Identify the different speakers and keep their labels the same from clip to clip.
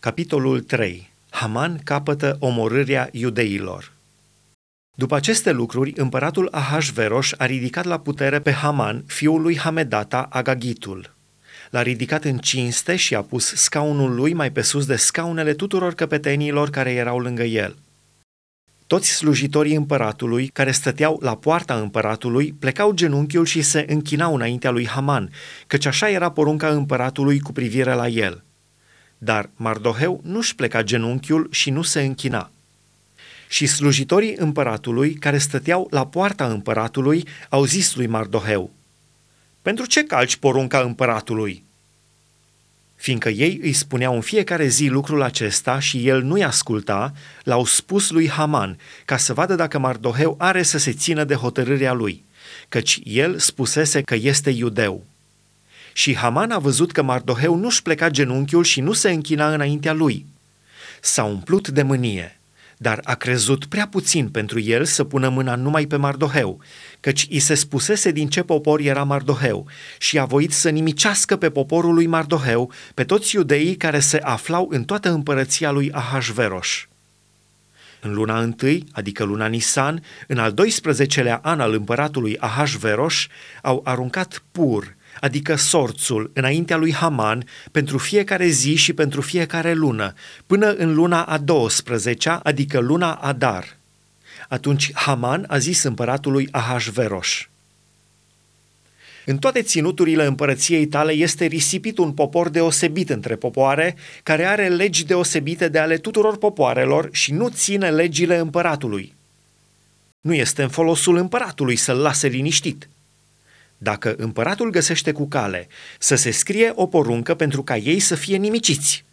Speaker 1: Capitolul 3. Haman capătă omorârea iudeilor. După aceste lucruri, împăratul Ahasveros a ridicat la putere pe Haman, fiul lui Hamedata, Agagitul. L-a ridicat în cinste și a pus scaunul lui mai pe sus de scaunele tuturor căpetenilor care erau lângă el. Toți slujitorii împăratului, care stăteau la poarta împăratului, plecau genunchiul și se închinau înaintea lui Haman, căci așa era porunca împăratului cu privire la el – dar Mardoheu nu-și pleca genunchiul și nu se închina. Și slujitorii împăratului, care stăteau la poarta împăratului, au zis lui Mardoheu, Pentru ce calci porunca împăratului?" Fiindcă ei îi spuneau în fiecare zi lucrul acesta și el nu-i asculta, l-au spus lui Haman, ca să vadă dacă Mardoheu are să se țină de hotărârea lui, căci el spusese că este iudeu. Și Haman a văzut că Mardoheu nu-și pleca genunchiul și nu se închina înaintea lui. S-a umplut de mânie, dar a crezut prea puțin pentru el să pună mâna numai pe Mardoheu, căci i se spusese din ce popor era Mardoheu și a voit să nimicească pe poporul lui Mardoheu, pe toți iudeii care se aflau în toată împărăția lui Ahasveros. În luna întâi, adică luna Nisan, în al 12-lea an al împăratului Ahasveros, au aruncat pur, adică sorțul, înaintea lui Haman, pentru fiecare zi și pentru fiecare lună, până în luna a 12-a, adică luna Adar. Atunci Haman a zis împăratului Ahasveros, în toate ținuturile împărăției tale este risipit un popor deosebit între popoare, care are legi deosebite de ale tuturor popoarelor și nu ține legile împăratului. Nu este în folosul împăratului să-l lase liniștit. Dacă împăratul găsește cu cale să se scrie o poruncă pentru ca ei să fie nimiciți,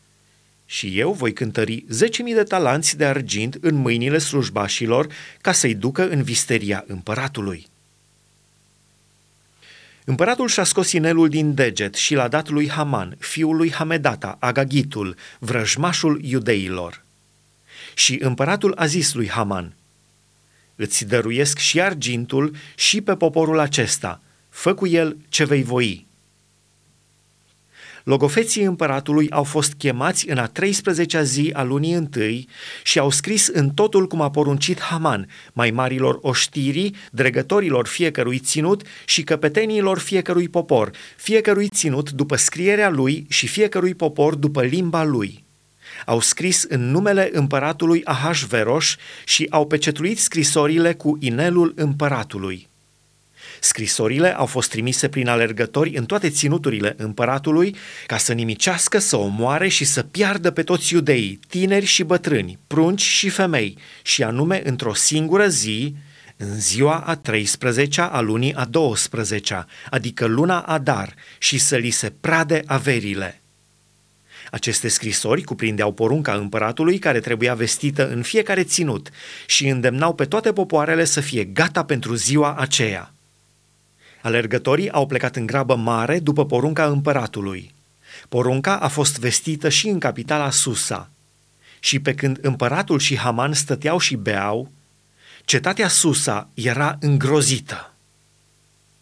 Speaker 1: și eu voi cântări 10.000 de talanți de argint în mâinile slujbașilor ca să-i ducă în visteria împăratului. Împăratul și-a scos inelul din deget și l-a dat lui Haman, fiul lui Hamedata, Agagitul, vrăjmașul iudeilor. Și împăratul a zis lui Haman, Îți dăruiesc și argintul și pe poporul acesta – Fă cu el ce vei voi. Logofeții împăratului au fost chemați în a 13-a zi a lunii întâi și au scris în totul cum a poruncit Haman, mai marilor oștirii, dregătorilor fiecărui ținut și căpetenilor fiecărui popor, fiecărui ținut după scrierea lui și fiecărui popor după limba lui. Au scris în numele împăratului Ahasveros și au pecetluit scrisorile cu inelul împăratului. Scrisorile au fost trimise prin alergători în toate ținuturile împăratului ca să nimicească, să omoare și să piardă pe toți iudeii, tineri și bătrâni, prunci și femei, și anume într-o singură zi, în ziua a 13-a a lunii a 12-a, adică luna Adar, și să li se prade averile. Aceste scrisori cuprindeau porunca împăratului care trebuia vestită în fiecare ținut și îndemnau pe toate popoarele să fie gata pentru ziua aceea. Alergătorii au plecat în grabă mare după porunca împăratului. Porunca a fost vestită și în capitala Susa. Și pe când împăratul și Haman stăteau și beau, cetatea Susa era îngrozită.